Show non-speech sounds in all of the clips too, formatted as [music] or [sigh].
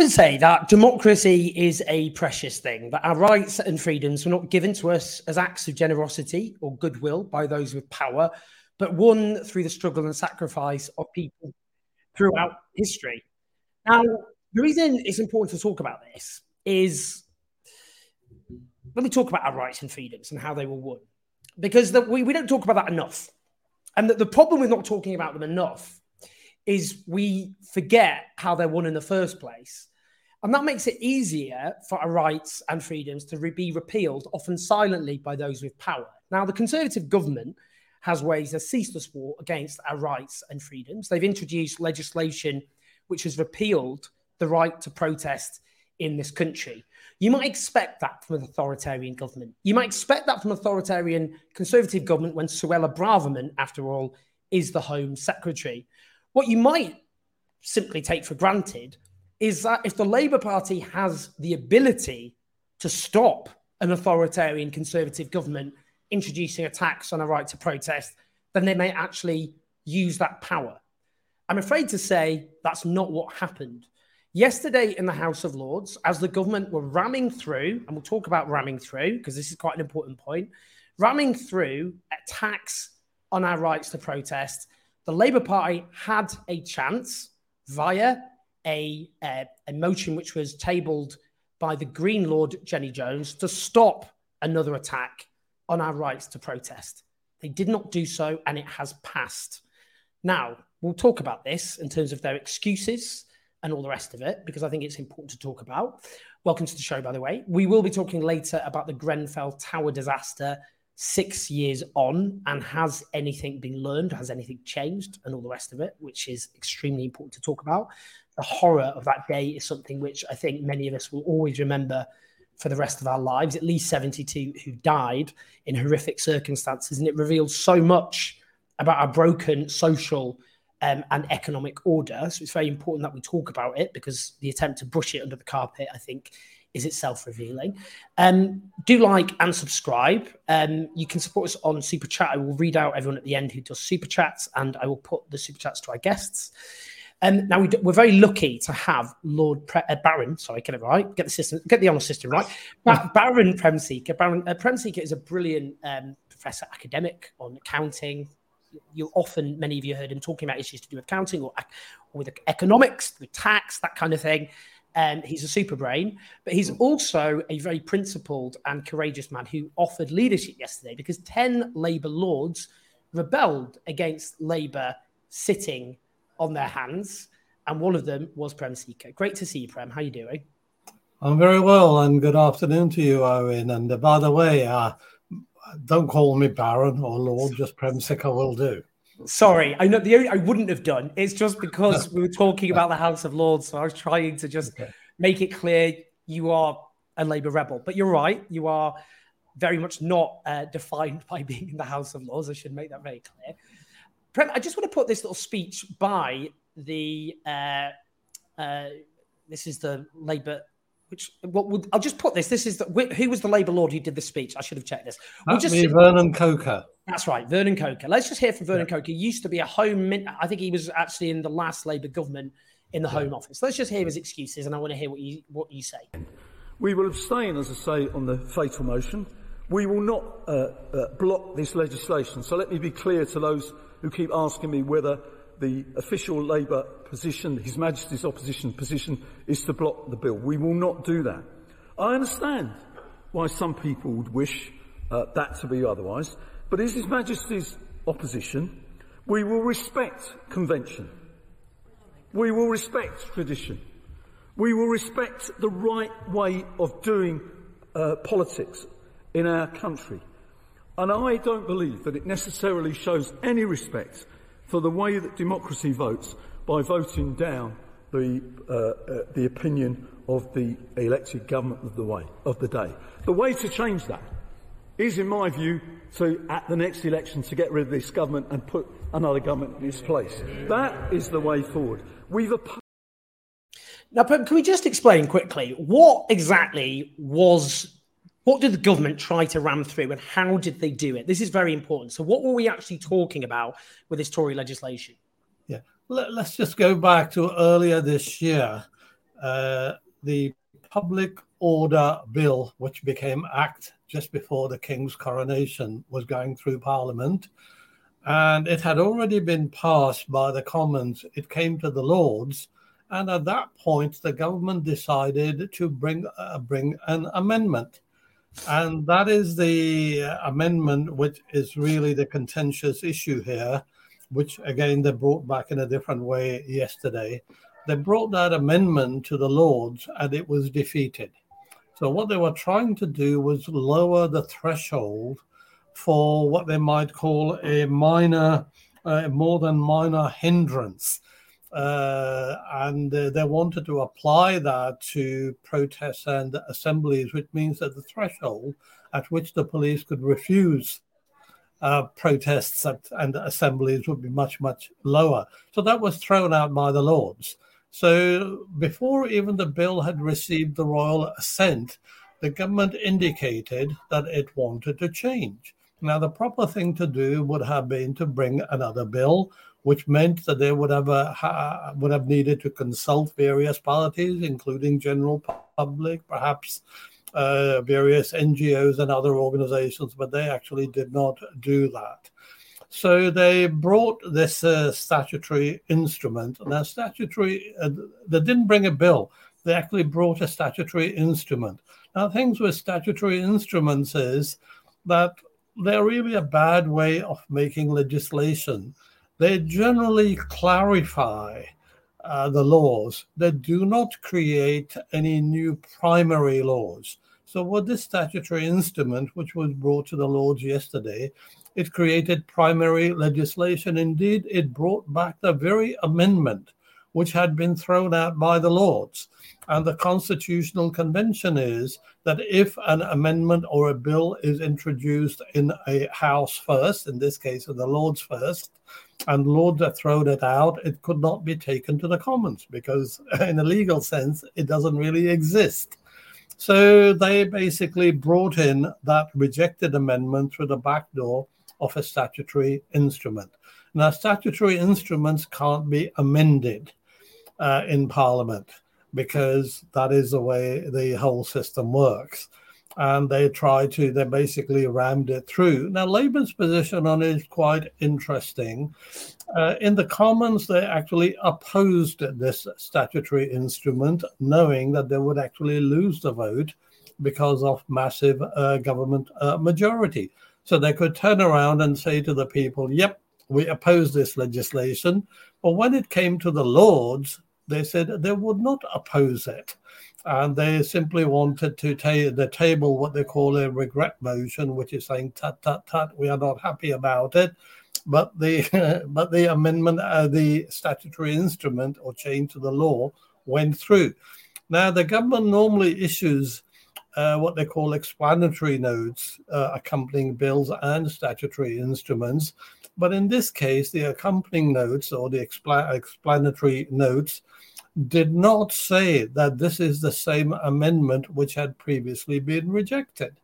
often say that democracy is a precious thing, that our rights and freedoms were not given to us as acts of generosity or goodwill by those with power, but won through the struggle and sacrifice of people throughout history. Now, the reason it's important to talk about this is let me talk about our rights and freedoms and how they were won. Because the, we, we don't talk about that enough. And the, the problem with not talking about them enough is we forget how they're won in the first place. And that makes it easier for our rights and freedoms to re- be repealed, often silently by those with power. Now, the Conservative government has waged a ceaseless war against our rights and freedoms. They've introduced legislation which has repealed the right to protest in this country. You might expect that from an authoritarian government. You might expect that from authoritarian conservative government when Suella Braverman, after all, is the Home Secretary. What you might simply take for granted is that if the Labour Party has the ability to stop an authoritarian conservative government introducing a tax on a right to protest, then they may actually use that power. I'm afraid to say that's not what happened. Yesterday in the House of Lords, as the government were ramming through, and we'll talk about ramming through because this is quite an important point, ramming through a tax on our rights to protest, the Labour Party had a chance via a, a motion which was tabled by the Green Lord Jenny Jones to stop another attack on our rights to protest. They did not do so, and it has passed. Now, we'll talk about this in terms of their excuses and all the rest of it, because I think it's important to talk about. Welcome to the show, by the way. We will be talking later about the Grenfell Tower disaster six years on and has anything been learned has anything changed and all the rest of it which is extremely important to talk about the horror of that day is something which i think many of us will always remember for the rest of our lives at least 72 who died in horrific circumstances and it reveals so much about our broken social um, and economic order so it's very important that we talk about it because the attempt to brush it under the carpet i think is itself revealing. Um, do like and subscribe. Um, you can support us on Super Chat. I will read out everyone at the end who does Super Chats, and I will put the Super Chats to our guests. Um, now we are very lucky to have Lord Pre- uh, Baron. Sorry, get it right. Get the system. Get the honour system right. Ba- Baron Prem Sikka. Baron uh, Prem Sikka is a brilliant um, professor academic on accounting. You'll often, many of you heard him talking about issues to do with accounting or, or with economics, with tax, that kind of thing. Um, he's a super brain, but he's also a very principled and courageous man who offered leadership yesterday because 10 Labour lords rebelled against Labour sitting on their hands. And one of them was Prem Sikka. Great to see you, Prem. How are you doing? I'm very well, and good afternoon to you, Owen. And uh, by the way, uh, don't call me Baron or Lord, just Prem Sikka will do. Sorry, I know the only I wouldn't have done. It's just because [laughs] we were talking about the House of Lords, so I was trying to just okay. make it clear you are a Labour rebel. But you're right, you are very much not uh, defined by being in the House of Lords. I should make that very clear. Prem, I just want to put this little speech by the. Uh, uh, this is the Labour which what would I'll just put this. This is the, who was the Labour Lord who did the speech? I should have checked this. We'll just be Vernon Coaker. That's right, Vernon Coaker. Let's just hear from Vernon yeah. Coaker. He used to be a home. I think he was actually in the last Labour government in the yeah. Home Office. Let's just hear his excuses, and I want to hear what you what you say. We will abstain, as I say, on the fatal motion. We will not uh, uh, block this legislation. So let me be clear to those who keep asking me whether the official Labour position, His Majesty's opposition position, is to block the bill. We will not do that. I understand why some people would wish uh, that to be otherwise, but as His Majesty's opposition, we will respect convention. We will respect tradition. We will respect the right way of doing uh, politics in our country. And I don't believe that it necessarily shows any respect for the way that democracy votes by voting down the, uh, uh, the opinion of the elected government of the, way, of the day. The way to change that is, in my view, to, at the next election, to get rid of this government and put another government in its place. That is the way forward. We've now, can we just explain quickly what exactly was what did the government try to ram through and how did they do it? This is very important. So, what were we actually talking about with this Tory legislation? Yeah, Let, us just go back to earlier this year. Uh, the Public Order Bill, which became Act just before the King's coronation, was going through Parliament. And it had already been passed by the Commons. It came to the Lords. And at that point, the government decided to bring, uh, bring an amendment and that is the amendment, which is really the contentious issue here, which again they brought back in a different way yesterday. They brought that amendment to the Lords and it was defeated. So, what they were trying to do was lower the threshold for what they might call a minor, uh, more than minor hindrance uh, and uh, they wanted to apply that to protests and assemblies, which means that the threshold at which the police could refuse uh, protests and assemblies would be much, much lower. So that was thrown out by the Lords. So before even the bill had received the royal assent, the government indicated that it wanted to change. Now, the proper thing to do would have been to bring another bill which meant that they would have uh, would have needed to consult various parties, including general public, perhaps uh, various NGOs and other organizations, but they actually did not do that. So they brought this uh, statutory instrument. Now, statutory, uh, they didn't bring a bill. They actually brought a statutory instrument. Now, things with statutory instruments is that they're really a bad way of making legislation they generally clarify uh, the laws. They do not create any new primary laws. So, what this statutory instrument, which was brought to the Lords yesterday, it created primary legislation. Indeed, it brought back the very amendment which had been thrown out by the Lords. And the Constitutional Convention is that if an amendment or a bill is introduced in a House first, in this case in the Lords first, and have thrown it out, it could not be taken to the Commons because, [laughs] in a legal sense, it doesn't really exist. So they basically brought in that rejected amendment through the back door of a statutory instrument. Now, statutory instruments can't be amended uh, in Parliament because that is the way the whole system works and they tried to, they basically rammed it through. Now, Labour's position on it is quite interesting. Uh, in the Commons, they actually opposed this statutory instrument, knowing that they would actually lose the vote because of massive uh, government uh, majority. So they could turn around and say to the people, yep, we oppose this legislation. But when it came to the Lords, they said they would not oppose it and they simply wanted to the table what they call a regret motion, which is saying tut tut tut, we are not happy about it. But the [laughs] but the amendment, uh, the statutory instrument or change to the law went through. Now the government normally issues uh, what they call explanatory notes uh, accompanying bills and statutory instruments. But in this case, the accompanying notes or the expla- explanatory notes did not say that this is the same amendment which had previously been rejected.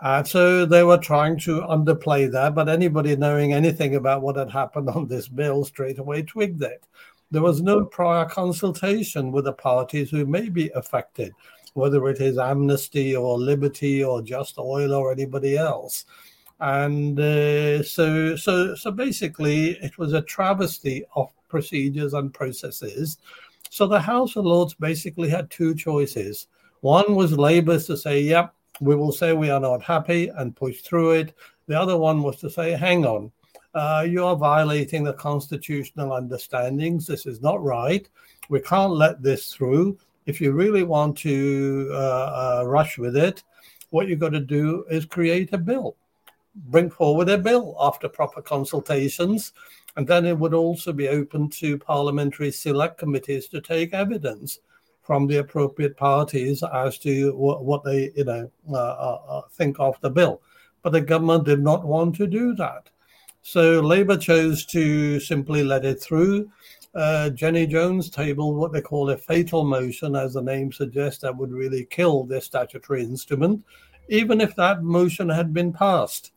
Uh, so they were trying to underplay that, but anybody knowing anything about what had happened on this bill straight away twigged it. There was no prior consultation with the parties who may be affected, whether it is Amnesty or Liberty or Just Oil or anybody else. And uh, so, so, so basically, it was a travesty of procedures and processes. So the House of Lords basically had two choices. One was Labour's to say, yep, we will say we are not happy and push through it. The other one was to say, hang on, uh, you are violating the constitutional understandings. This is not right. We can't let this through. if you really want to uh, uh, rush with it, what you've got to do is create a bill, bring forward a bill after proper consultations, and then it would also be open to parliamentary select committees to take evidence from the appropriate parties as to what, what they, you know, uh, uh, uh, think of the bill. But the government did not want to do that. So Labour chose to simply let it through. Uh, Jenny Jones tabled what they call a fatal motion, as the name suggests, that would really kill this statutory instrument. Even if that motion had been passed,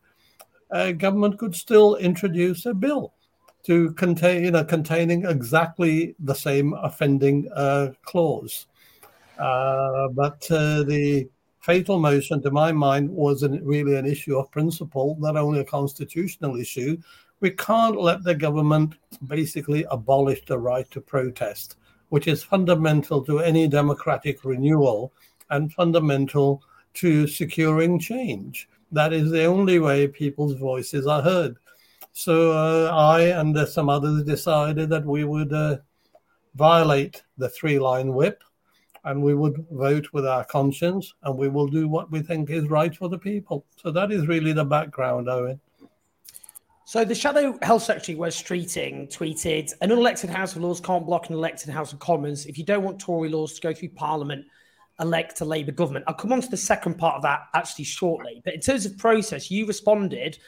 uh, government could still introduce a bill to contain, you know, containing exactly the same offending uh, clause. Uh, but uh, the fatal motion, to my mind, was not really an issue of principle, not only a constitutional issue. We can't let the government basically abolish the right to protest, which is fundamental to any democratic renewal and fundamental to securing change. That is the only way people's voices are heard. So uh, I and uh, some others decided that we would uh, violate the three line whip and we would vote with our conscience and we will do what we think is right for the people. So that is really the background, Owen. So the Shadow Health Secretary Wes Streeting tweeted, an unelected House of Lords can't block an elected House of Commons. If you don't want Tory laws to go through Parliament, elect a Labour government. I'll come on to the second part of that actually shortly. But in terms of process, you responded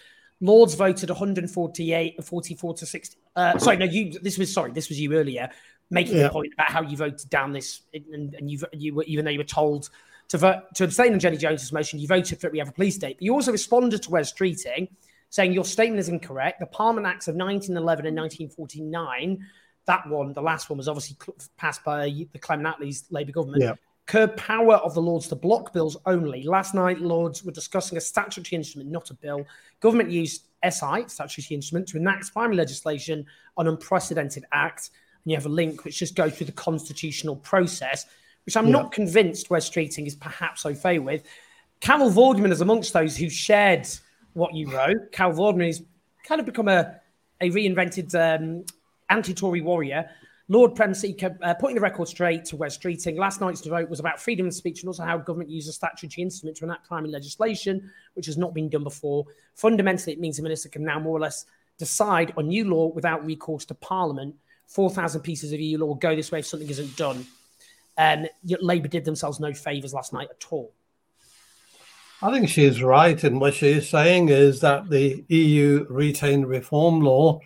Lords voted 148, 44 to 60. Uh, sorry, no, you. This was sorry. This was you earlier making yeah. the point about how you voted down this, and, and you you were even though you were told to vote to abstain on Jenny Jones's motion, you voted for it. We have a police state. But you also responded to Wes Streeting, saying your statement is incorrect. The Parliament Acts of 1911 and 1949, that one, the last one, was obviously passed by the Clement Attlee's Labour government. Yeah curb power of the Lords to block bills only. Last night, Lords were discussing a statutory instrument, not a bill. Government used SI, statutory instrument, to enact primary legislation on unprecedented act. And you have a link which just goes through the constitutional process, which I'm yeah. not convinced Wes Streeting is perhaps au fait with. Carol Vorderman is amongst those who shared what you wrote. Carol Vorderman has kind of become a, a reinvented um, anti-Tory warrior. Lord Prem uh, putting the record straight to Wes Streeting. Last night's vote was about freedom of speech and also how government uses statutory instruments to enact primary legislation, which has not been done before. Fundamentally, it means the minister can now more or less decide on new law without recourse to Parliament. 4,000 pieces of EU law go this way if something isn't done. And Labour did themselves no favours last night at all. I think she's right. And what she's saying is that the EU retained reform law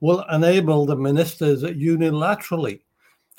will enable the ministers unilaterally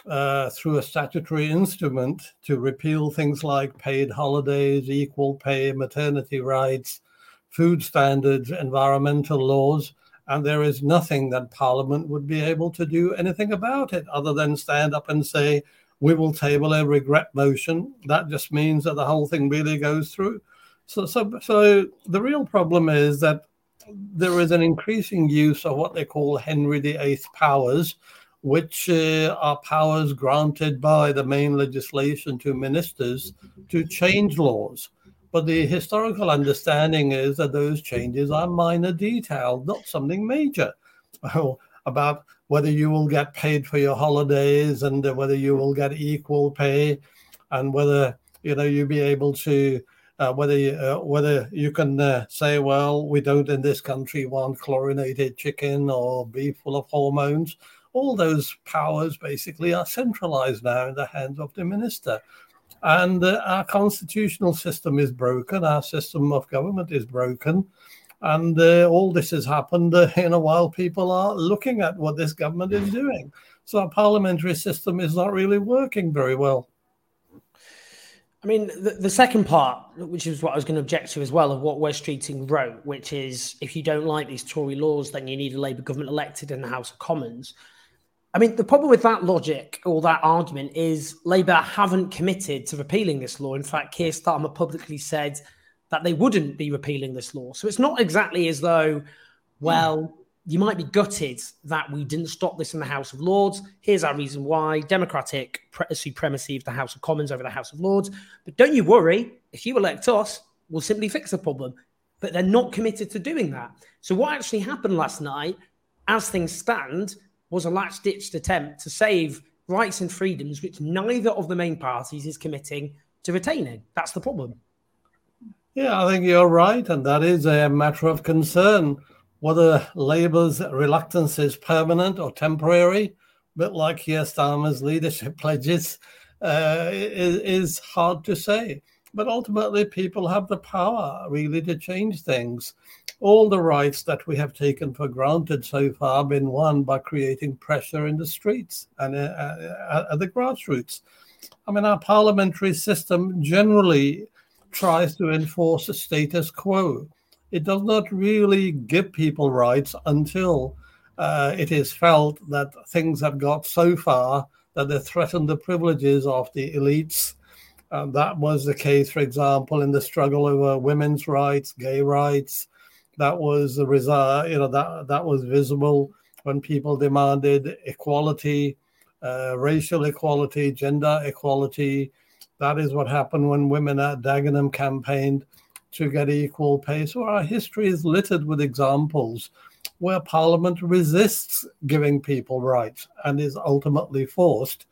uh, through a statutory instrument to repeal things like paid holidays, equal pay, maternity rights, food standards, environmental laws. And there is nothing that Parliament would be able to do anything about it other than stand up and say, we will table a regret motion. That just means that the whole thing really goes through. So, so, so the real problem is that there is an increasing use of what they call Henry VIII powers, which uh, are powers granted by the main legislation to ministers to change laws. But the historical understanding is that those changes are minor detail, not something major. [laughs] about whether you will get paid for your holidays and whether you will get equal pay and whether you know you'll be able to whether you, uh, whether you can uh, say, well, we don't in this country want chlorinated chicken or beef full of hormones. All those powers basically are centralized now in the hands of the minister. And uh, our constitutional system is broken, our system of government is broken. And uh, all this has happened uh, [laughs] in a while people are looking at what this government is doing. So our parliamentary system is not really working very well. I mean, the, the, second part, which is what I was going to object to as well, of what Wes Streeting wrote, which is if you don't like these Tory laws, then you need a Labour government elected in the House of Commons. I mean, the problem with that logic or that argument is Labour haven't committed to repealing this law. In fact, Keir Starmer publicly said that they wouldn't be repealing this law. So it's not exactly as though, well, you might be gutted that we didn't stop this in the House of Lords. Here's our reason why democratic pre- supremacy of the House of Commons over the House of Lords. But don't you worry, if you elect us, we'll simply fix the problem. But they're not committed to doing that. So, what actually happened last night, as things stand, was a last ditched attempt to save rights and freedoms which neither of the main parties is committing to retaining. That's the problem. Yeah, I think you're right. And that is a matter of concern. Whether Labour's reluctance is permanent or temporary, a bit like Keir Starmer's leadership [laughs] pledges, uh, is, is hard to say. But ultimately, people have the power really to change things. All the rights that we have taken for granted so far have been won by creating pressure in the streets and uh, uh, at the grassroots. I mean, our parliamentary system generally tries to enforce a status quo. It does not really give people rights until uh, it is felt that things have got so far that they threaten the privileges of the elites. And that was the case, for example, in the struggle over women's rights, gay rights. That was the result, you know, that, that was visible when people demanded equality, uh, racial equality, gender equality, that is what happened when women at Dagenham campaigned to get equal pay. So our history is littered with examples where Parliament resists giving people rights and is ultimately forced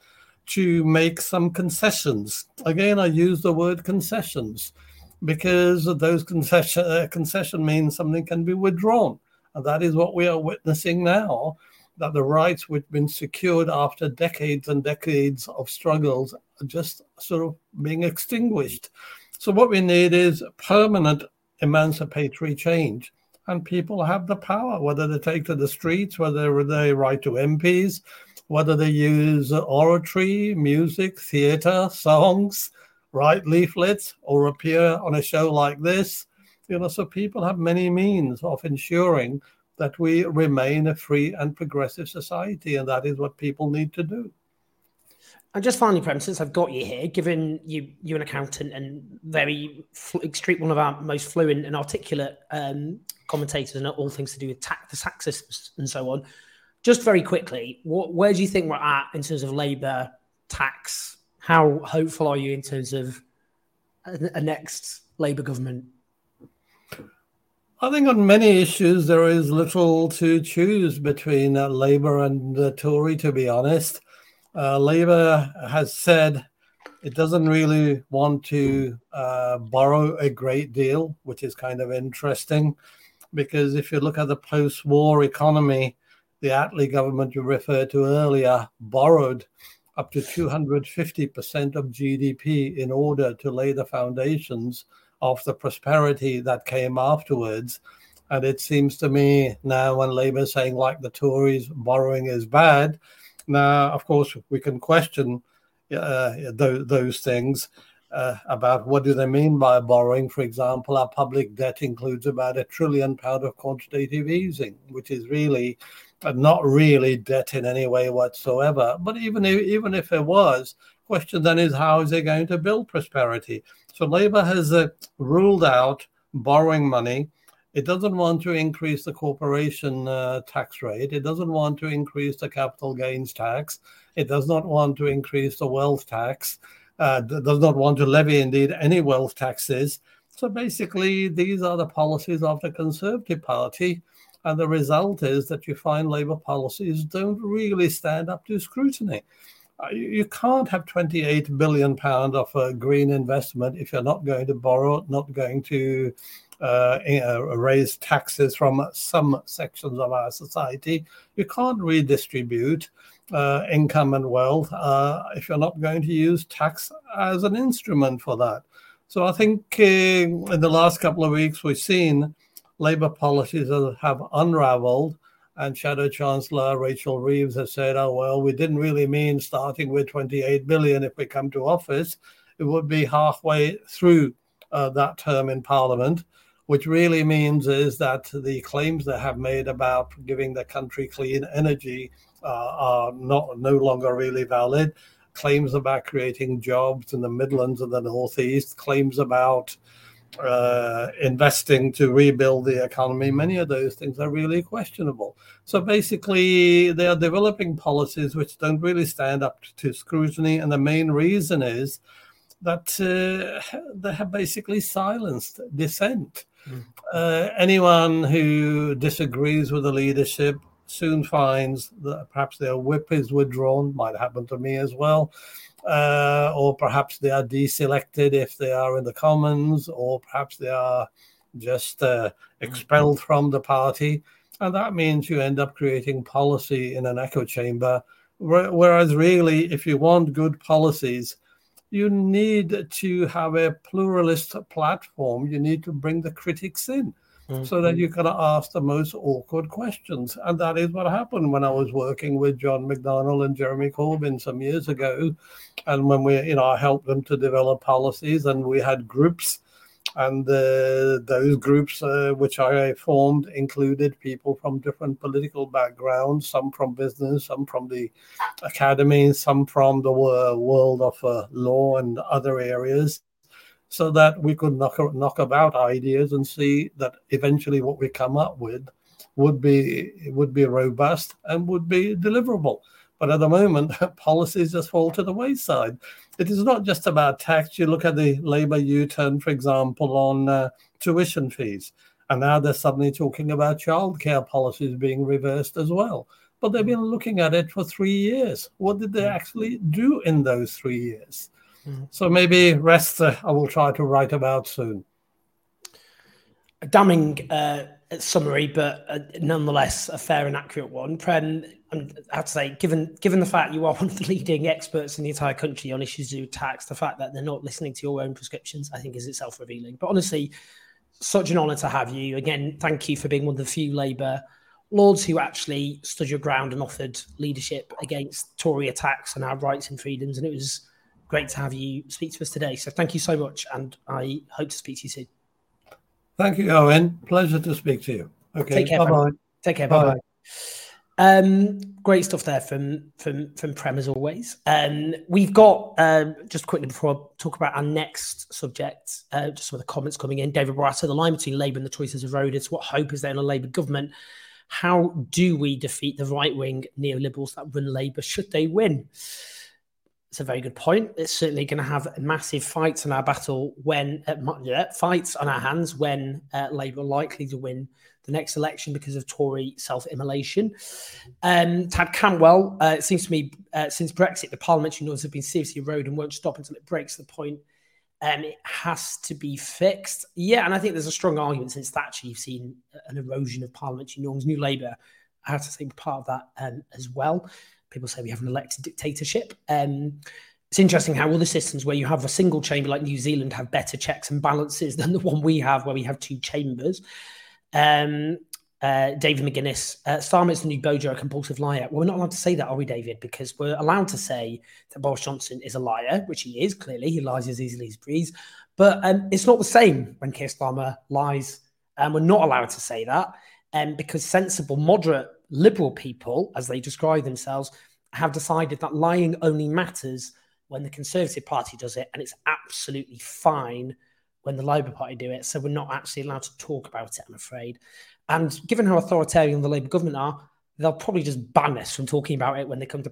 to make some concessions. Again, I use the word concessions because those concession uh, concession means something can be withdrawn, and that is what we are witnessing now that the rights which have been secured after decades and decades of struggles are just sort of being extinguished. So, what we need is permanent emancipatory change. And people have the power, whether they take to the streets, whether they write to MPs, whether they use oratory, music, theatre, songs, write leaflets, or appear on a show like this. You know, so people have many means of ensuring that we remain a free and progressive society, and that is what people need to do. And just finally, Prem, since I've got you here, given you you're an accountant and very extreme, one of our most fluent and articulate um, commentators and all things to do with tax, the tax systems and so on, just very quickly, what, where do you think we're at in terms of Labour tax? How hopeful are you in terms of a, a next Labour government? I think on many issues there is little to choose between uh, Labour and the Tory, to be honest. Uh, Labour has said it doesn't really want to uh, borrow a great deal, which is kind of interesting because if you look at the post war economy, the Attlee government you referred to earlier borrowed up to 250% of GDP in order to lay the foundations of the prosperity that came afterwards. And it seems to me now, when Labour is saying, like the Tories, borrowing is bad, now, of course, we can question uh, those, those things. Uh, about what do they mean by borrowing. For example, our public debt includes about a trillion pound of quantitative easing, which is really uh, not really debt in any way whatsoever. But even if, even if it was, question then is how is it going to build prosperity? So Labour has uh, ruled out borrowing money. It doesn't want to increase the corporation uh, tax rate. It doesn't want to increase the capital gains tax. It does not want to increase the wealth tax. Uh, does not want to levy, indeed, any wealth taxes. So basically, these are the policies of the Conservative Party. And the result is that you find Labour policies don't really stand up to scrutiny. Uh, you can't have 28 billion pound of a green investment if you're not going to borrow, not going to uh, raise taxes from some sections of our society. You can't redistribute uh, income and wealth uh, if you're not going to use tax as an instrument for that. So I think uh, in the last couple of weeks we've seen Labour policies have unravelled and Shadow Chancellor Rachel Reeves has said, oh, well, we didn't really mean starting with 28 billion if we come to office. It would be halfway through uh, that term in Parliament, which really means is that the claims they have made about giving the country clean energy uh, are not no longer really valid. Claims about creating jobs in the Midlands and the Northeast, claims about uh, investing to rebuild the economy, many of those things are really questionable. So basically, they are developing policies which don't really stand up to scrutiny. And the main reason is that uh, they have basically silenced dissent. Uh, anyone who disagrees with the leadership soon finds that perhaps their whip is withdrawn, might happen to me as well, uh, or perhaps they are deselected if they are in the Commons, or perhaps they are just uh, expelled from the party. And that means you end up creating policy in an echo chamber. Whereas, really, if you want good policies, you need to have a pluralist platform. You need to bring the critics in mm-hmm. so that you can ask the most awkward questions. And that is what happened when I was working with John McDonnell and Jeremy Corbyn some years ago. And when we, you know, I helped them to develop policies and we had groups and those groups uh, which I formed included people from different political backgrounds, some from business, some from the academy, some from the world of uh, law and other areas, so that we could knock, knock about ideas and see that eventually what we come up with would be would be robust and would be deliverable. But at the moment, [laughs] policies just fall to the wayside it is not just about tax. You look at the Labour U turn, for example, on uh, tuition fees. And now they're suddenly talking about childcare policies being reversed as well. But they've been looking at it for three years. What did they actually do in those three years? Mm-hmm. So maybe rest uh, I will try to write about soon. A damning uh, summary, but uh, nonetheless a fair and accurate one. Prem, I have to say, given given the fact you are [laughs] one of the leading experts in the entire country on issues to tax, the fact that they're not listening to your own prescriptions, I think, is itself revealing. But honestly, such an honour to have you. Again, thank you for being one of the few Labour lords who actually stood your ground and offered leadership against Tory attacks on our rights and freedoms. And it was great to have you speak to us today. So thank you so much, and I hope to speak to you soon. Thank you, Owen. Pleasure to speak to you. Okay, Take care, bye bye. Take care. Bye bye. Um, great stuff there from from from Prem as always. Um, we've got um, just quickly before I talk about our next subject, uh, just some of the comments coming in. David Borato, the line between Labour and the choices of eroded. What hope is there in a Labour government? How do we defeat the right wing neoliberals that run Labour? Should they win? It's a very good point. It's certainly going to have massive fights in our battle when uh, yeah, fights on our hands when uh, Labour are likely to win the next election because of Tory self-immolation. Um, Tad Cantwell, uh, it seems to me uh, since Brexit, the parliamentary norms have been seriously eroded and won't stop until it breaks the point. Um, it has to be fixed. Yeah, and I think there's a strong argument since Thatcher you've seen an erosion of parliamentary norms. New Labour, I have to say, part of that um, as well. People say we have an elected dictatorship. Um, it's interesting how other systems where you have a single chamber like New Zealand have better checks and balances [laughs] than the one we have, where we have two chambers. Um, uh, David McGuinness, uh, Starmer's the new Bojo, a compulsive liar. Well, we're not allowed to say that, are we, David? Because we're allowed to say that Boris Johnson is a liar, which he is clearly. He lies as easily as breeze. But um, it's not the same when Keir Starmer lies. And um, we're not allowed to say that um, because sensible, moderate liberal people, as they describe themselves, have decided that lying only matters when the Conservative Party does it, and it's absolutely fine when the Labour Party do it. So we're not actually allowed to talk about it, I'm afraid. And given how authoritarian the Labour government are, they'll probably just ban us from talking about it when they come to.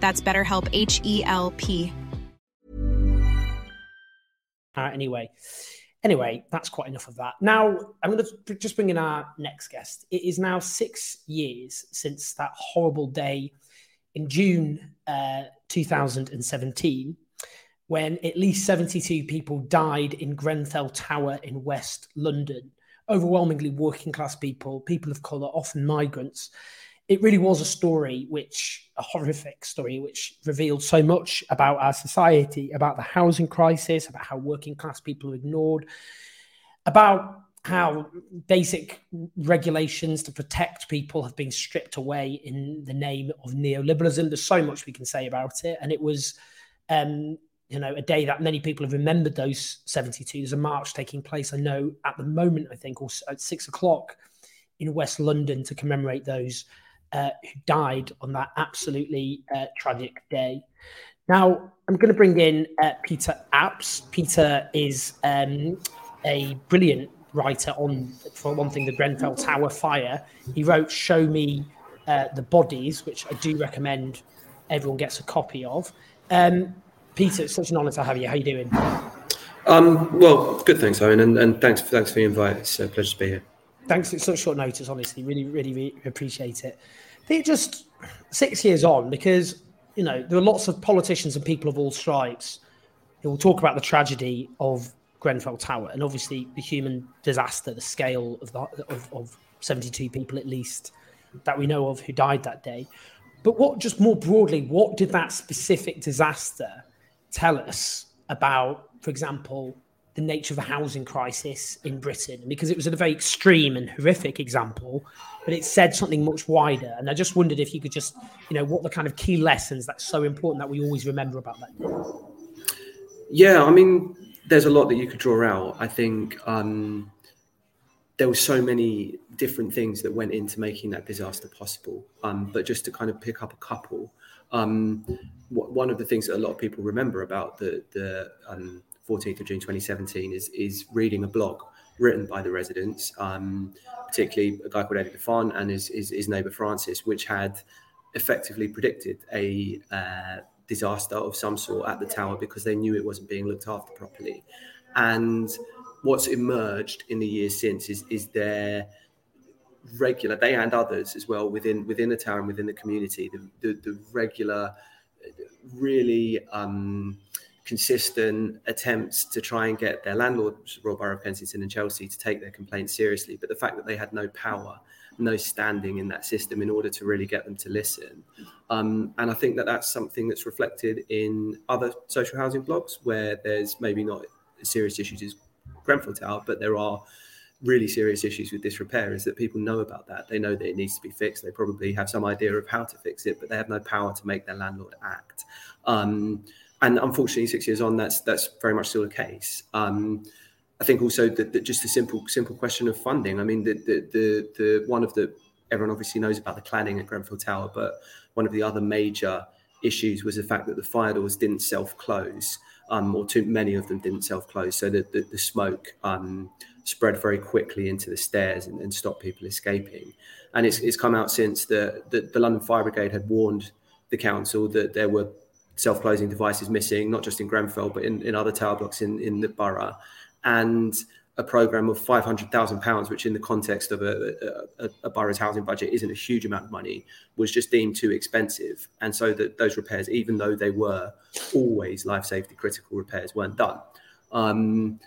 That's BetterHelp H E L P. Uh, anyway, anyway, that's quite enough of that. Now, I'm going to just bring in our next guest. It is now six years since that horrible day in June uh, 2017 when at least 72 people died in Grenfell Tower in West London. Overwhelmingly working class people, people of colour, often migrants. It really was a story which, a horrific story, which revealed so much about our society, about the housing crisis, about how working class people are ignored, about how basic regulations to protect people have been stripped away in the name of neoliberalism. There's so much we can say about it. And it was um, you know, a day that many people have remembered those 72. There's a march taking place, I know, at the moment, I think, or at six o'clock in West London to commemorate those uh, who died on that absolutely uh, tragic day. Now, I'm going to bring in uh, Peter Apps. Peter is um, a brilliant writer on, for one thing, the Grenfell Tower fire. He wrote Show Me uh, the Bodies, which I do recommend everyone gets a copy of. Um, Peter, it's such an honour to have you. How are you doing? Um, well, good, thanks, Owen, and, and thanks thanks for the invite. It's a pleasure to be here. Thanks. It's such short notice, honestly. Really, really, really appreciate it. Just six years on, because you know there are lots of politicians and people of all stripes who will talk about the tragedy of Grenfell Tower and obviously the human disaster, the scale of the of, of 72 people at least that we know of who died that day. But what, just more broadly, what did that specific disaster tell us about, for example, the nature of the housing crisis in Britain because it was a very extreme and horrific example, but it said something much wider. And I just wondered if you could just, you know, what the kind of key lessons that's so important that we always remember about that. Yeah, I mean, there's a lot that you could draw out. I think um, there were so many different things that went into making that disaster possible. Um, but just to kind of pick up a couple, um, one of the things that a lot of people remember about the, the um, 14th of June 2017 is, is reading a blog written by the residents, um, particularly a guy called Eddie Daffarn and his, his, his neighbour Francis, which had effectively predicted a uh, disaster of some sort at the tower because they knew it wasn't being looked after properly. And what's emerged in the years since is, is their regular they and others as well within within the town within the community the the, the regular really um, consistent attempts to try and get their landlords royal borough of kensington and chelsea to take their complaints seriously but the fact that they had no power no standing in that system in order to really get them to listen um, and i think that that's something that's reflected in other social housing blocks where there's maybe not serious issues as grenfell tower but there are really serious issues with disrepair is that people know about that. They know that it needs to be fixed. They probably have some idea of how to fix it, but they have no power to make their landlord act. Um, and unfortunately, six years on, that's that's very much still the case. Um, I think also that, that, just the simple simple question of funding. I mean, the, the the the one of the everyone obviously knows about the cladding at Grenfell Tower, but one of the other major issues was the fact that the fire doors didn't self close, um, or too many of them didn't self close, so that the, the, smoke um, spread very quickly into the stairs and, and stop people escaping. And it's, it's come out since the, the, the London Fire Brigade had warned the council that there were self-closing devices missing, not just in Grenfell, but in, in other tower blocks in, in the borough. And a program of five hundred thousand pounds, which in the context of a, a, a, borough's housing budget isn't a huge amount of money, was just deemed too expensive, and so that those repairs, even though they were always life safety critical repairs, weren't done. Um,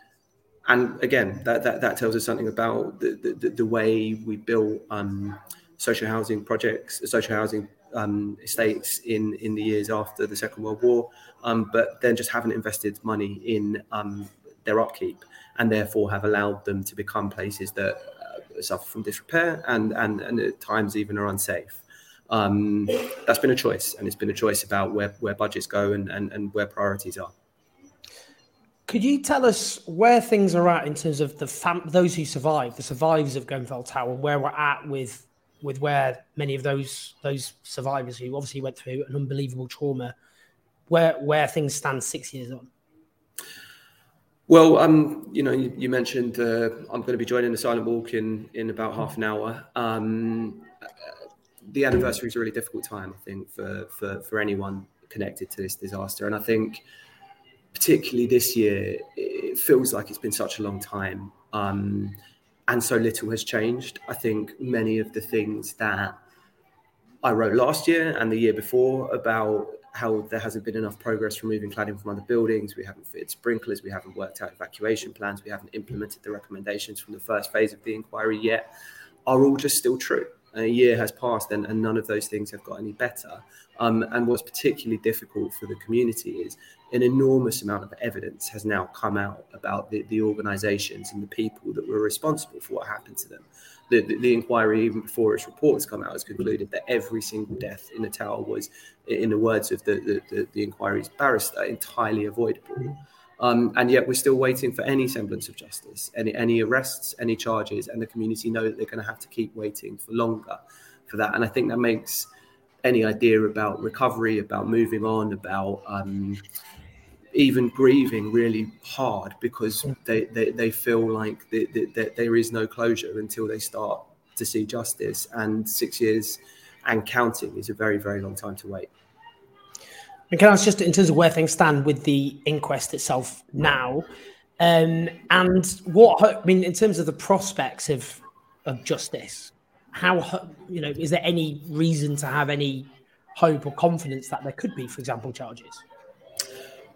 and again, that, that, that tells us something about the, the, the way we built um, social housing projects, social housing um, estates in, in the years after the Second World War, um, but then just haven't invested money in um, their upkeep and therefore have allowed them to become places that uh, suffer from disrepair and, and, and at times even are unsafe. Um, that's been a choice, and it's been a choice about where, where budgets go and, and, and where priorities are. Could you tell us where things are at in terms of the fam- those who survived, the survivors of Grenfell Tower, where we're at with with where many of those those survivors who obviously went through an unbelievable trauma, where where things stand six years on? Well, um, you know, you, you mentioned uh, I'm going to be joining the silent walk in in about half an hour. Um, the anniversary is a really difficult time, I think, for for for anyone connected to this disaster, and I think particularly this year, it feels like it's been such a long time, um, and so little has changed. I think many of the things that I wrote last year and the year before about how there hasn't been enough progress removing cladding from other buildings. We haven't fitted sprinklers. We haven't worked out evacuation plans. We haven't implemented the recommendations from the first phase of the inquiry yet. Are all just still true? A year has passed and, and none of those things have got any better. Um, and what's particularly difficult for the community is an enormous amount of evidence has now come out about the, the organizations and the people that were responsible for what happened to them. The, the, the, inquiry, even before its report has come out, has concluded that every single death in the tower was, in the words of the, the, the, the inquiry's barrister, entirely avoidable. Um, and yet we're still waiting for any semblance of justice, any any arrests, any charges, and the community know that they're going to have to keep waiting for longer for that. And I think that makes any idea about recovery, about moving on, about um, even grieving really hard because they, they, they feel like they, they, there is no closure until they start to see justice. And six years and counting is a very, very long time to wait. And can I ask just in terms of where things stand with the inquest itself now, um, and what I mean in terms of the prospects of of justice, how you know is there any reason to have any hope or confidence that there could be, for example, charges?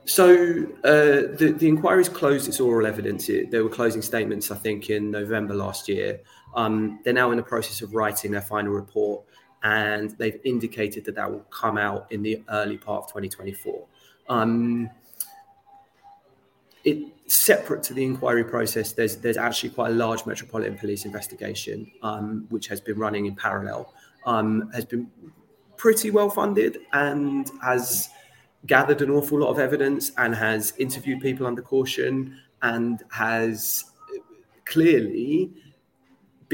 So uh, the the inquiry's closed its oral evidence. It, there were closing statements, I think, in November last year. Um, they're now in the process of writing their final report and they've indicated that that will come out in the early part of 2024. Um, it separate to the inquiry process. There's there's actually quite a large Metropolitan Police investigation, um, which has been running in parallel. Um, has been pretty well funded and has gathered an awful lot of evidence and has interviewed people under caution and has clearly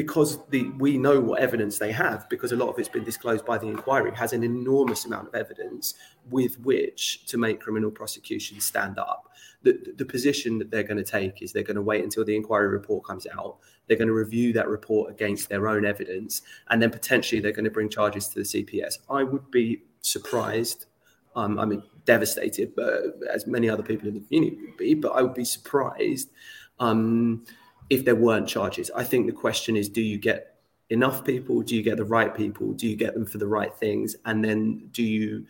because the, we know what evidence they have, because a lot of it's been disclosed by the inquiry, has an enormous amount of evidence with which to make criminal prosecutions stand up. The, the position that they're going to take is they're going to wait until the inquiry report comes out. They're going to review that report against their own evidence, and then potentially they're going to bring charges to the CPS. I would be surprised. Um, I mean, devastated, but as many other people in the community would be, but I would be surprised. Um, if there weren't charges. I think the question is do you get enough people? Do you get the right people? Do you get them for the right things? And then do you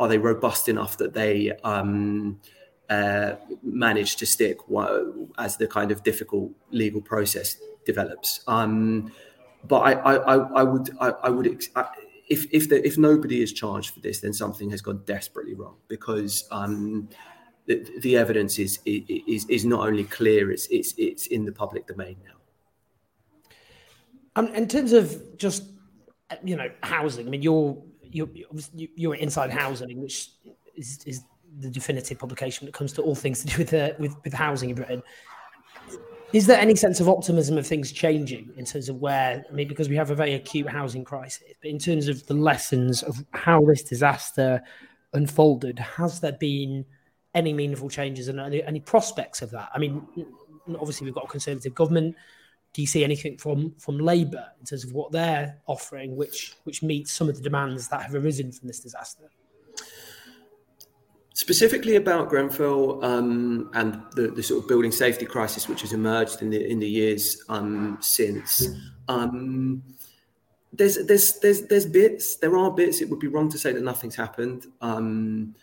are they robust enough that they um, uh, manage to stick as the kind of difficult legal process develops? Um, but I, I, I, would I, I would if if the, if nobody is charged for this, then something has gone desperately wrong because um, the, the evidence is, is is not only clear; it's it's it's in the public domain now. Um, in terms of just you know housing, I mean, you're you're you're inside housing, which is is the definitive publication when it comes to all things to do with uh, with with housing in Britain. Is there any sense of optimism of things changing in terms of where, I mean, because we have a very acute housing crisis, but in terms of the lessons of how this disaster unfolded, has there been any meaningful changes and any, any prospects of that? I mean, obviously we've got a conservative government. Do you see anything from from Labour in terms of what they're offering, which which meets some of the demands that have arisen from this disaster? Specifically about Grenfell um, and the, the, sort of building safety crisis which has emerged in the in the years um, since. Um, there's there's there's there's bits. There are bits. It would be wrong to say that nothing's happened. Um,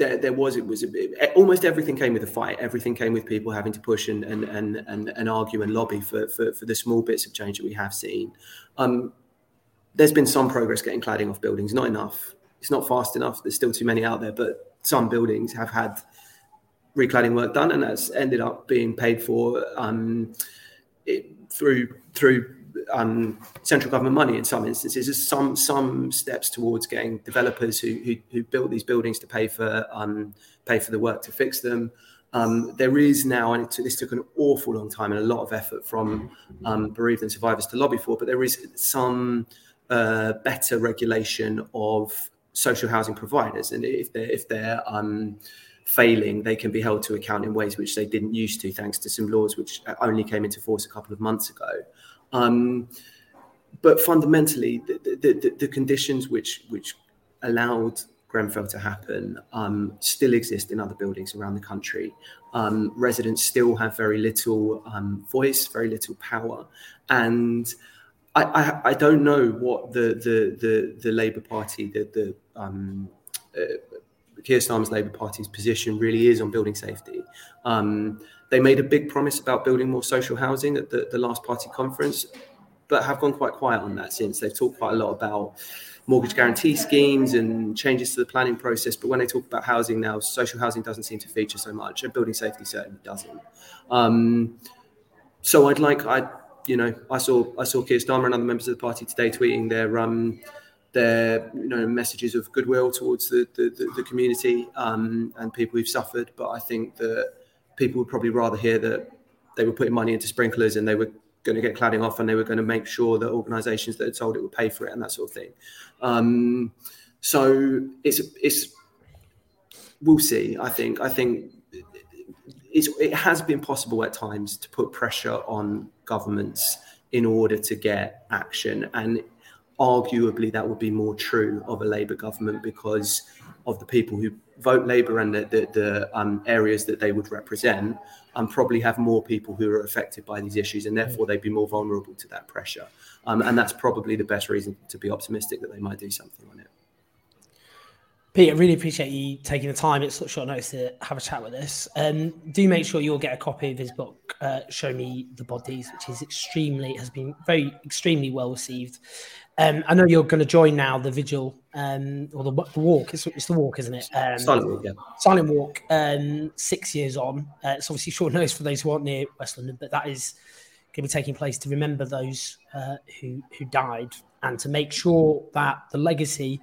there, there was it was a, almost everything came with a fight. Everything came with people having to push and and and and, and argue and lobby for, for, for the small bits of change that we have seen. Um, there's been some progress getting cladding off buildings, not enough. It's not fast enough. There's still too many out there, but some buildings have had recladding work done, and that's ended up being paid for um, it, through through um, central government money in some instances. There's some some steps towards getting developers who who, who built these buildings to pay for um, pay for the work to fix them. Um, there is now, and it this took an awful long time and a lot of effort from um, bereaved and survivors to lobby for, but there is some uh, better regulation of social housing providers, and if they're if they're um, failing, they can be held to account in ways which they didn't used to, thanks to some laws which only came into force a couple of months ago. Um, but fundamentally, the, the, the, conditions which which allowed Grenfell to happen um, still exist in other buildings around the country. Um, residents still have very little um, voice, very little power, and I, I, I, don't know what the the the, the Labour Party, the the um, uh, Keir Starmer's Labour Party's position really is on building safety. Um, they made a big promise about building more social housing at the, the last party conference, but have gone quite quiet on that since. They've talked quite a lot about mortgage guarantee schemes and changes to the planning process. But when they talk about housing now, social housing doesn't seem to feature so much, and building safety certainly doesn't. Um, so I'd like I you know I saw I saw Keir Starmer and other members of the party today tweeting their um, their you know messages of goodwill towards the the, the, the community um, and people who've suffered. But I think that people would probably rather hear that they were putting money into sprinklers and they were going to get cladding off and they were going to make sure that organisations that had sold it would pay for it and that sort of thing. Um, so it's it's we'll see. I think I think it has been possible at times to put pressure on governments in order to get action and arguably that would be more true of a Labour government because of the people who vote Labour and the, the, the um, areas that they would represent, and probably have more people who are affected by these issues, and therefore they'd be more vulnerable to that pressure. Um, and that's probably the best reason to be optimistic that they might do something on it. Pete, I really appreciate you taking the time at such short notice to have a chat with us. Um, do make sure you'll get a copy of his book, uh, "Show Me the Bodies," which is extremely has been very extremely well received. Um, I know you're going to join now the vigil um, or the, the walk. It's, it's, the walk, isn't it? Um, Silent walk, yeah. Silent walk. Um, six years on. Uh, it's obviously short [laughs] notice for those who aren't near West London, but that is going to be taking place to remember those uh, who who died and to make sure that the legacy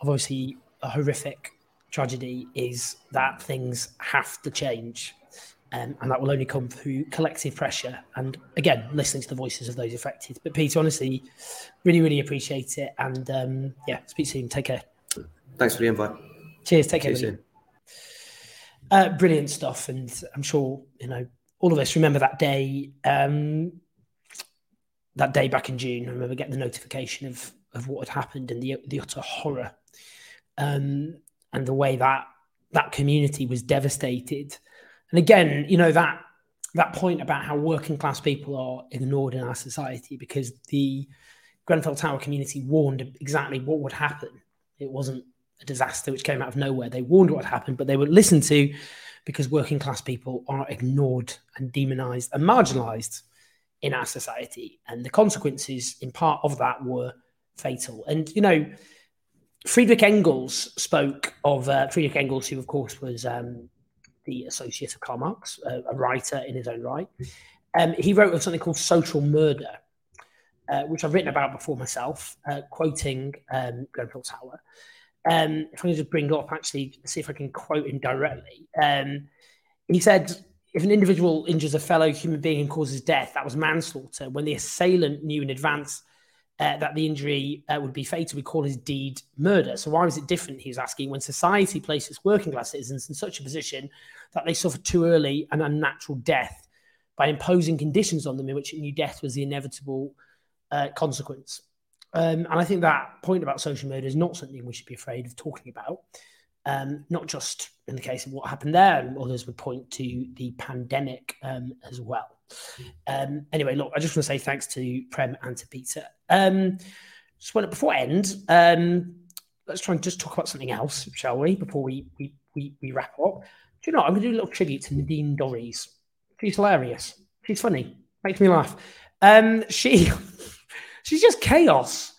of obviously a horrific tragedy is that things have to change um, and that will only come through collective pressure and again listening to the voices of those affected. But Peter, honestly, really, really appreciate it. And um, yeah, speak soon. Take care. Thanks for the invite. Cheers. Take See care. Uh, brilliant stuff, and I'm sure you know all of us remember that day. Um, that day back in June, I remember getting the notification of of what had happened and the the utter horror, um, and the way that that community was devastated and again, you know that that point about how working class people are ignored in our society because the Grenfell Tower community warned exactly what would happen. It wasn't a disaster which came out of nowhere. They warned what happened, but they were listened to because working class people are ignored and demonized and marginalized in our society. And the consequences, in part of that, were fatal. And, you know, Friedrich Engels spoke of uh, Friedrich Engels, who, of course, was um, the associate of Karl Marx, a, a writer in his own right. Um, he wrote of something called social murder, uh, which I've written about before myself, uh, quoting um, Grenfell Tower. Um, if I can just bring up, actually, see if I can quote him directly. Um, he said, if an individual injures a fellow human being and causes death, that was manslaughter. When the assailant knew in advance uh, that the injury uh, would be fatal, we call his deed murder. So why was it different? He was asking when society places working class citizens in such a position that they suffer too early an unnatural death by imposing conditions on them in which it knew death was the inevitable uh, consequence. Um, and I think that point about social murder is not something we should be afraid of talking about. Um, not just in the case of what happened there, and others would point to the pandemic um, as well. Um, anyway, look, I just want to say thanks to Prem and to Peter. Um, just want to, before I end, um, let's try and just talk about something else, shall we? Before we we we, we wrap up. Do you know? I'm going to do a little tribute to Nadine Dorries. She's hilarious. She's funny. Makes me laugh. Um, she [laughs] she's just chaos.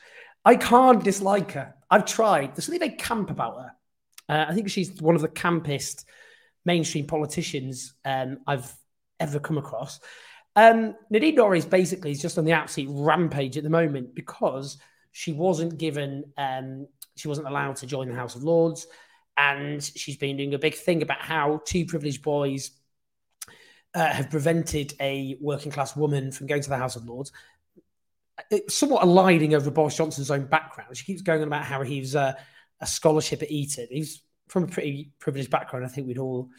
I can't dislike her. I've tried. There's something very camp about her. Uh, I think she's one of the campest mainstream politicians um, I've ever come across. Um, Nadine Dorries basically is just on the absolute rampage at the moment because she wasn't given, um, she wasn't allowed to join the House of Lords, and she's been doing a big thing about how two privileged boys uh, have prevented a working class woman from going to the House of Lords. It's somewhat aligning over Boris Johnson's own background. She keeps going on about how he's uh, a scholarship at Eton. He's from a pretty privileged background. I think we'd all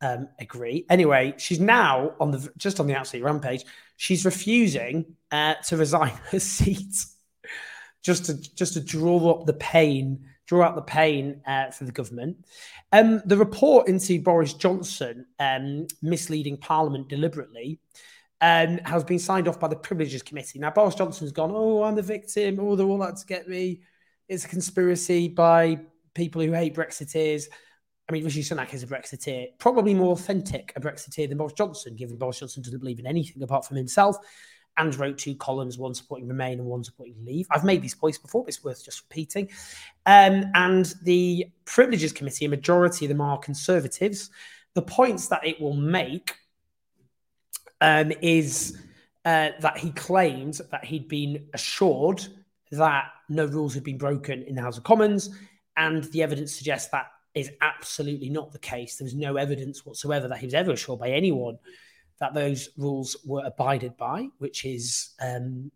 um, agree. Anyway, she's now on the just on the absolute rampage. She's refusing uh, to resign [laughs] her seat just to just to draw up the pain, draw out the pain uh, for the government. Um, the report into Boris Johnson um, misleading Parliament deliberately um, has been signed off by the Privileges Committee. Now, Boris Johnson's gone, oh, I'm the victim. Oh, they're all out to get me. It's a conspiracy by people who hate Brexiteers. I mean, Rishi Sunak is a Brexiteer, probably more authentic a Brexiteer than Boris Johnson, given Boris Johnson doesn't believe in anything apart from himself and wrote two columns, one supporting Remain and one supporting Leave. I've made these points before, but it's worth just repeating. Um, and the Privileges Committee, a majority of them are Conservatives. The points that it will make um, is uh, that he claimed that he'd been assured that no rules had been broken in the House of Commons, and the evidence suggests that is absolutely not the case. There was no evidence whatsoever that he was ever assured by anyone that those rules were abided by, which is um,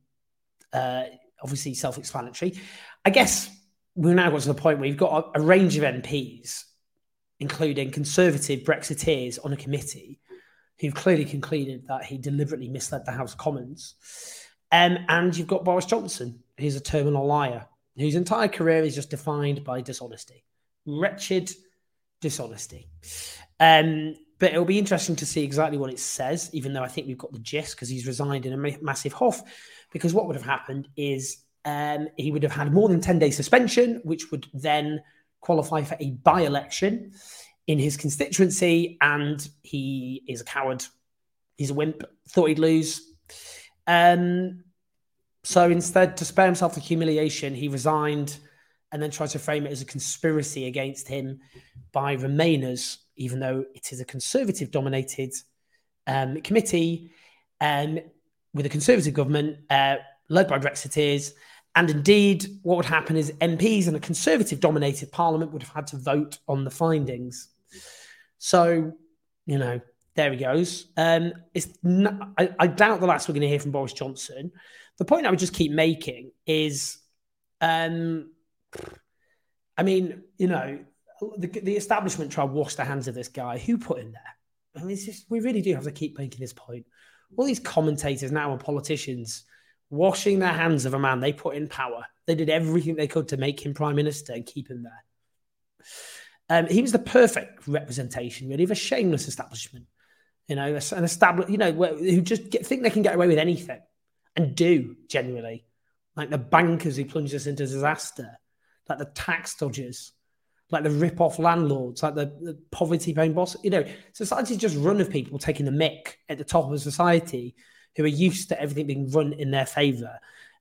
uh, obviously self explanatory. I guess we've now got to the point where you've got a, a, range of MPs, including conservative Brexiteers on a committee, who've clearly concluded that he deliberately misled the House of Commons. Um, and you've got Boris Johnson, who's a terminal liar, whose entire career is just defined by dishonesty, wretched dishonesty. Um, but it'll be interesting to see exactly what it says, even though I think we've got the gist because he's resigned in a ma- massive huff. Because what would have happened is um, he would have had more than 10 days suspension, which would then qualify for a by election in his constituency. And he is a coward. He's a wimp, thought he'd lose. Um, so instead, to spare himself the humiliation, he resigned and then tried to frame it as a conspiracy against him by Remainers even though it is a conservative dominated um, committee um, with a conservative government uh, led by Brexiteers. And indeed, what would happen is MPs in a conservative dominated parliament would have had to vote on the findings. So, you know, there he goes. Um, it's not, I, I, doubt the last we're going to hear from Boris Johnson. The point I would just keep making is, um, I mean, you know, the, the establishment try to wash their hands of this guy. Who put him there? I mean, it's just we really do have to keep making this point. All these commentators now and politicians washing their hands of a man they put in power. They did everything they could to make him prime minister and keep him there. Um, he was the perfect representation, really, of a shameless establishment. You know, an established, you know, who just get, think they can get away with anything and do genuinely, like the bankers who plunged us into disaster, like the tax dodgers, like the rip-off landlords, like the, the poverty-paying boss. You know, society's just run of people taking the mick at the top of society who are used to everything being run in their favour.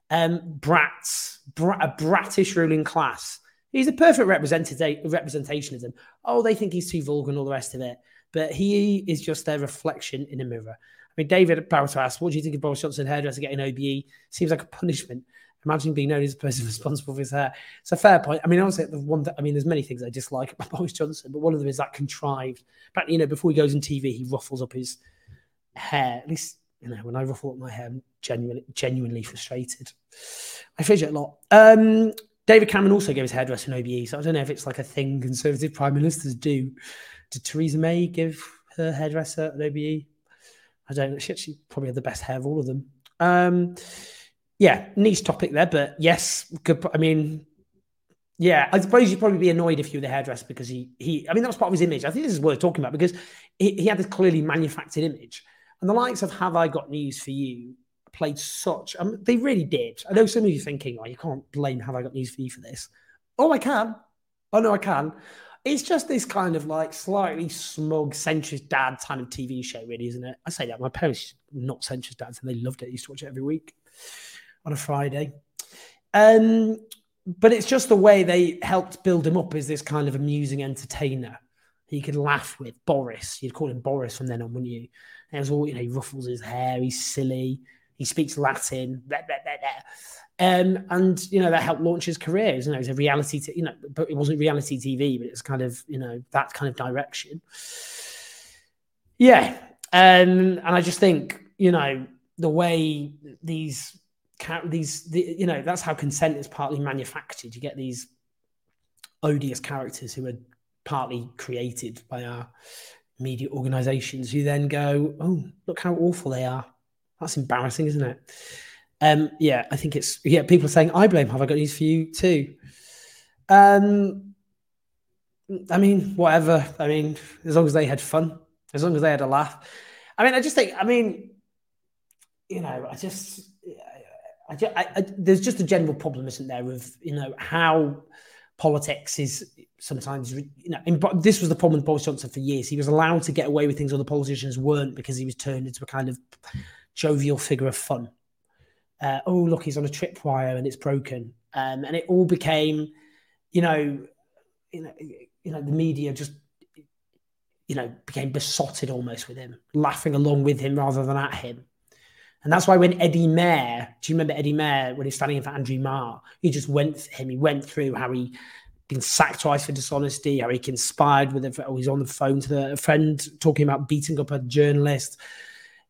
Um, brats, brat, a bratish ruling class. He's a perfect representation of them. Oh, they think he's too vulgar and all the rest of it. But he is just their reflection in a mirror. I mean, David Barrett asked, What do you think of Boris Johnson hairdresser getting OBE? Seems like a punishment. Imagine being known as the person [laughs] responsible for his hair. It's a fair point. I mean, honestly, the one that I mean, there's many things I dislike about [laughs] Boris Johnson, but one of them is that contrived. But you know, before he goes on TV, he ruffles up his hair. At least, you know, when I ruffle up my hair, I'm genuinely, genuinely frustrated. I fidget a lot. Um, David Cameron also gave his hairdresser an OBE, so I don't know if it's like a thing Conservative [laughs] prime ministers do. Did Theresa May give her hairdresser an OBE? I don't know. She actually probably had the best hair of all of them. Um, yeah, niche topic there, but yes, good. I mean, yeah, I suppose you'd probably be annoyed if you were the hairdresser because he, he, I mean, that was part of his image. I think this is worth talking about because he, he had this clearly manufactured image. And the likes of Have I Got News for You played such, um, they really did. I know some of you thinking, oh, you can't blame Have I Got News for You for this. Oh, I can. Oh, no, I can. It's just this kind of like slightly smug, centrist dad kind of TV show, really, isn't it? I say that. My parents not centrist dads and they loved it. I used to watch it every week on a Friday. Um, but it's just the way they helped build him up as this kind of amusing entertainer. He could laugh with Boris. You'd call him Boris from then on, wouldn't you? And it was all, you know, he ruffles his hair, he's silly, he speaks Latin, blah, blah, blah, um, and you know that helped launch his career. You know, it's a reality, t- you know, but it wasn't reality TV, but it's kind of you know that kind of direction. Yeah, um, and I just think you know the way these these the, you know that's how consent is partly manufactured you get these odious characters who are partly created by our media organizations who then go, oh, look how awful they are. That's embarrassing, isn't it? Um, yeah, I think it's, yeah, people are saying, I blame, have I got news for you too? Um, I mean, whatever. I mean, as long as they had fun, as long as they had a laugh. I mean, I just think, I mean, you know, I just, I, I, there's just a general problem, isn't there, of you know how politics is sometimes, you know, in, this was the problem with Boris Johnson for years. He was allowed to get away with things other politicians weren't because he was turned into a kind of jovial figure of fun. Uh, oh, look, he's on a tripwire and it's broken, um, and it all became, you know, you know, you know, the media just you know, became besotted almost with him, laughing along with him rather than at him. And that's why when Eddie Mair, do you remember Eddie Mair when he was standing in for Andrew Marr? He just went him. He went through how he been sacked twice for dishonesty, how he conspired with a, oh, he's on the phone to the, a friend talking about beating up a journalist,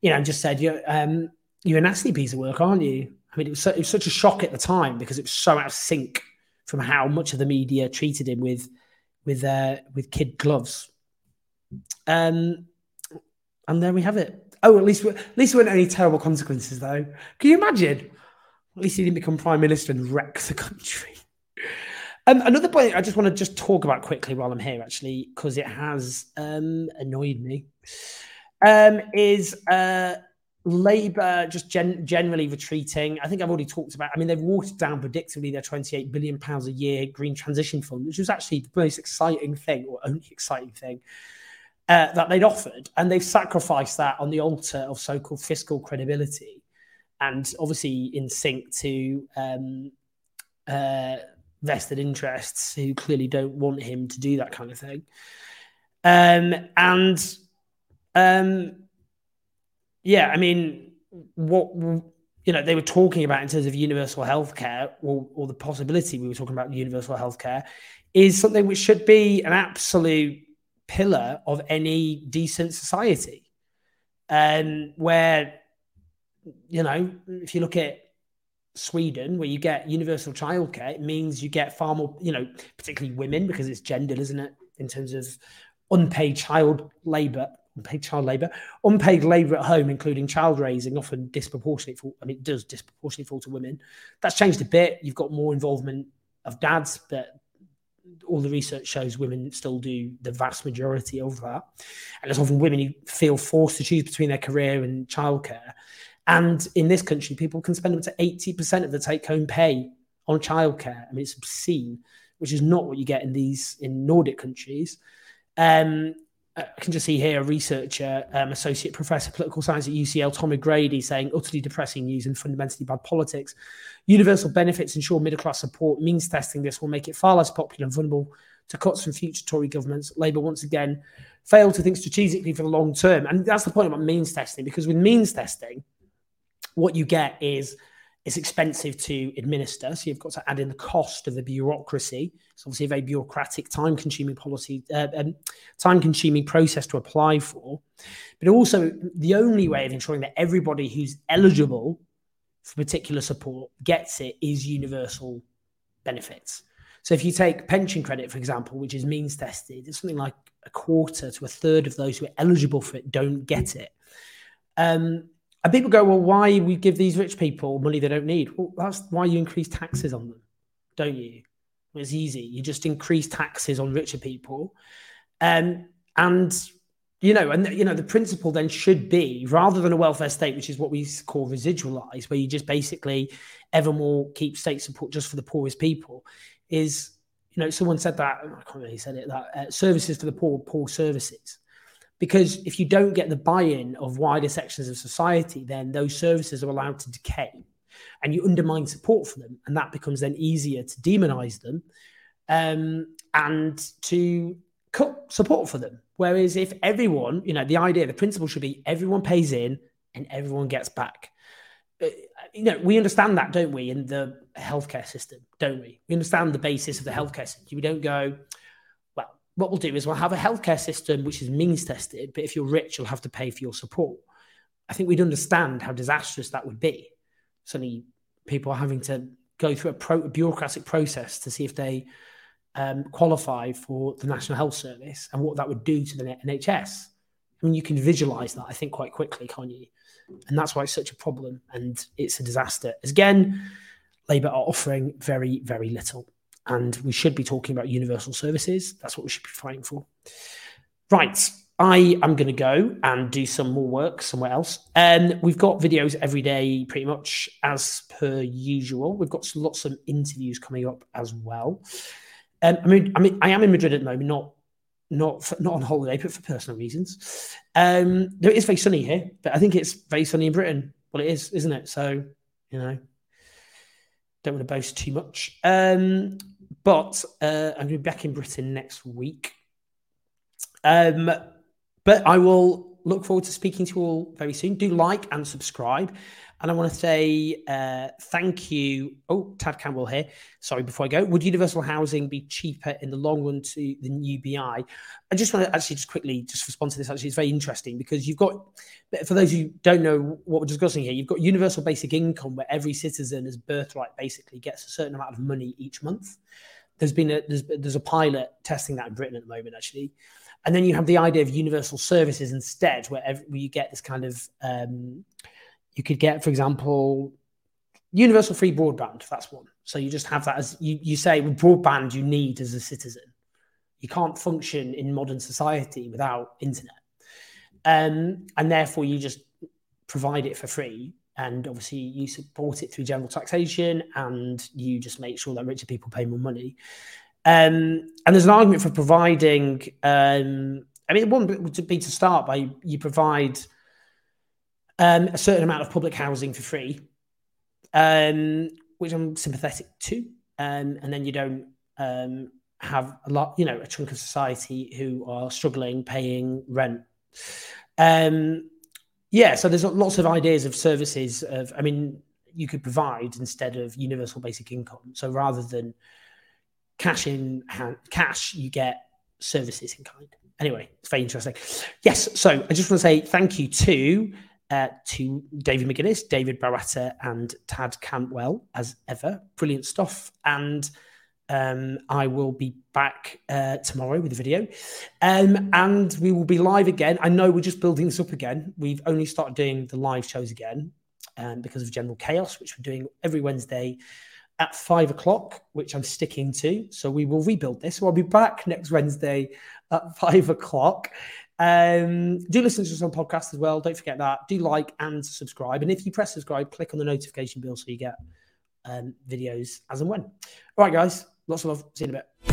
you know, just said, you're, um, you're a nasty piece of work, aren't you? I mean, it was, so, it was such a shock at the time because it was so out of sync from how much of the media treated him with with uh, with kid gloves. Um, and there we have it. Oh, at least at least weren't any terrible consequences, though. Can you imagine? At least he didn't become prime minister and wreck the country. [laughs] Um, another point I just want to just talk about quickly while I'm here, actually, because it has um, annoyed me, um, is uh, Labour just gen- generally retreating. I think I've already talked about. I mean, they've watered down predictably their 28 billion pounds a year green transition fund, which was actually the most exciting thing, or only exciting thing uh, that they'd offered, and they've sacrificed that on the altar of so-called fiscal credibility, and obviously in sync to um, uh, vested interests who clearly don't want him to do that kind of thing. Um, and um, yeah, I mean, what you know they were talking about in terms of universal healthcare, or, or the possibility we were talking about universal healthcare, is something which should be an absolute pillar of any decent society. Um, where, you know, if you look at Sweden, where you get universal childcare, it means you get far more, you know, particularly women, because it's gendered, isn't it, in terms of unpaid child labor, unpaid child labor, unpaid labor at home, including child raising, often disproportionately fall. I mean, it does disproportionately fall to women. That's changed a bit. You've got more involvement of dads, but all the research shows women still do the vast majority of that. And it's often women who feel forced to choose between their career and childcare. And in this country, people can spend up to 80% of the take home pay on childcare. I mean, it's obscene, which is not what you get in these in Nordic countries. Um, I can just see here a researcher, um, associate professor of political science at UCL, Tom O'Grady, saying utterly depressing news and fundamentally bad politics. Universal benefits ensure middle class support. Means testing this will make it far less popular and vulnerable to cuts from future Tory governments. Labour once again failed to think strategically for the long term. And that's the point about means testing, because with means testing, what you get is it's expensive to administer. So you've got to add in the cost of the bureaucracy. It's obviously a very bureaucratic, time consuming policy, uh, um, time consuming process to apply for. But also, the only way of ensuring that everybody who's eligible for particular support gets it is universal benefits. So if you take pension credit, for example, which is means tested, it's something like a quarter to a third of those who are eligible for it don't get it. Um, and people go, well, why we give these rich people money they don't need? Well, that's why you increase taxes on them, don't you? It's easy. You just increase taxes on richer people. Um, and you know, and you know, the principle then should be rather than a welfare state, which is what we call residualized, where you just basically ever more keep state support just for the poorest people, is you know, someone said that I can't really said it that uh, services for the poor, poor services. Because if you don't get the buy in of wider sections of society, then those services are allowed to decay and you undermine support for them. And that becomes then easier to demonize them um, and to cut support for them. Whereas if everyone, you know, the idea, the principle should be everyone pays in and everyone gets back. Uh, you know, we understand that, don't we, in the healthcare system, don't we? We understand the basis of the healthcare system. We don't go, what we'll do is we'll have a healthcare system which is means tested, but if you're rich, you'll have to pay for your support. I think we'd understand how disastrous that would be. Suddenly, people are having to go through a, pro- a bureaucratic process to see if they um, qualify for the National Health Service and what that would do to the NHS. I mean, you can visualize that, I think, quite quickly, can't you? And that's why it's such a problem and it's a disaster. As again, Labour are offering very, very little. And we should be talking about universal services. That's what we should be fighting for. Right. I am going to go and do some more work somewhere else. And um, we've got videos every day, pretty much as per usual. We've got lots of interviews coming up as well. Um, I mean, I mean, I am in Madrid at the moment, not not for, not on holiday, but for personal reasons. Um, it is very sunny here, but I think it's very sunny in Britain. Well, it is, isn't it? So you know, don't want to boast too much. Um, but uh, I'm going to be back in Britain next week. Um, but I will look forward to speaking to you all very soon. Do like and subscribe. And I want to say uh, thank you. Oh, Tad Campbell here. Sorry, before I go, would universal housing be cheaper in the long run to the UBI? I just want to actually just quickly just respond to this. Actually, it's very interesting because you've got, for those who don't know what we're discussing here, you've got universal basic income where every citizen as birthright basically gets a certain amount of money each month. There's been a there's, there's a pilot testing that in Britain at the moment actually, and then you have the idea of universal services instead, where, every, where you get this kind of um, you could get, for example, universal free broadband. That's one. So you just have that as you, you say with broadband you need as a citizen. You can't function in modern society without internet. Um, and therefore you just provide it for free. And obviously you support it through general taxation and you just make sure that richer people pay more money. Um, and there's an argument for providing, um, I mean, one would be to start by you provide um, a certain amount of public housing for free, um, which I'm sympathetic to. Um, and then you don't um, have a lot, you know, a chunk of society who are struggling paying rent. Um, yeah, so there's lots of ideas of services of, I mean, you could provide instead of universal basic income. So rather than cash in hand, cash, you get services in kind. Anyway, it's very interesting. Yes, so I just want to say thank you to uh, to David McGuinness, David Baratta, and Tad Cantwell, as ever. Brilliant stuff. And um, I will be back uh, tomorrow with a video. Um, and we will be live again. I know we're just building this up again. We've only started doing the live shows again um, because of general chaos, which we're doing every Wednesday at five o'clock, which I'm sticking to. So we will rebuild this. So I'll be back next Wednesday at five o'clock. Um, do listen to us on podcast as well. Don't forget that. Do like and subscribe. And if you press subscribe, click on the notification bell so you get um, videos as and when. All right, guys. Lots of love. See you in a bit.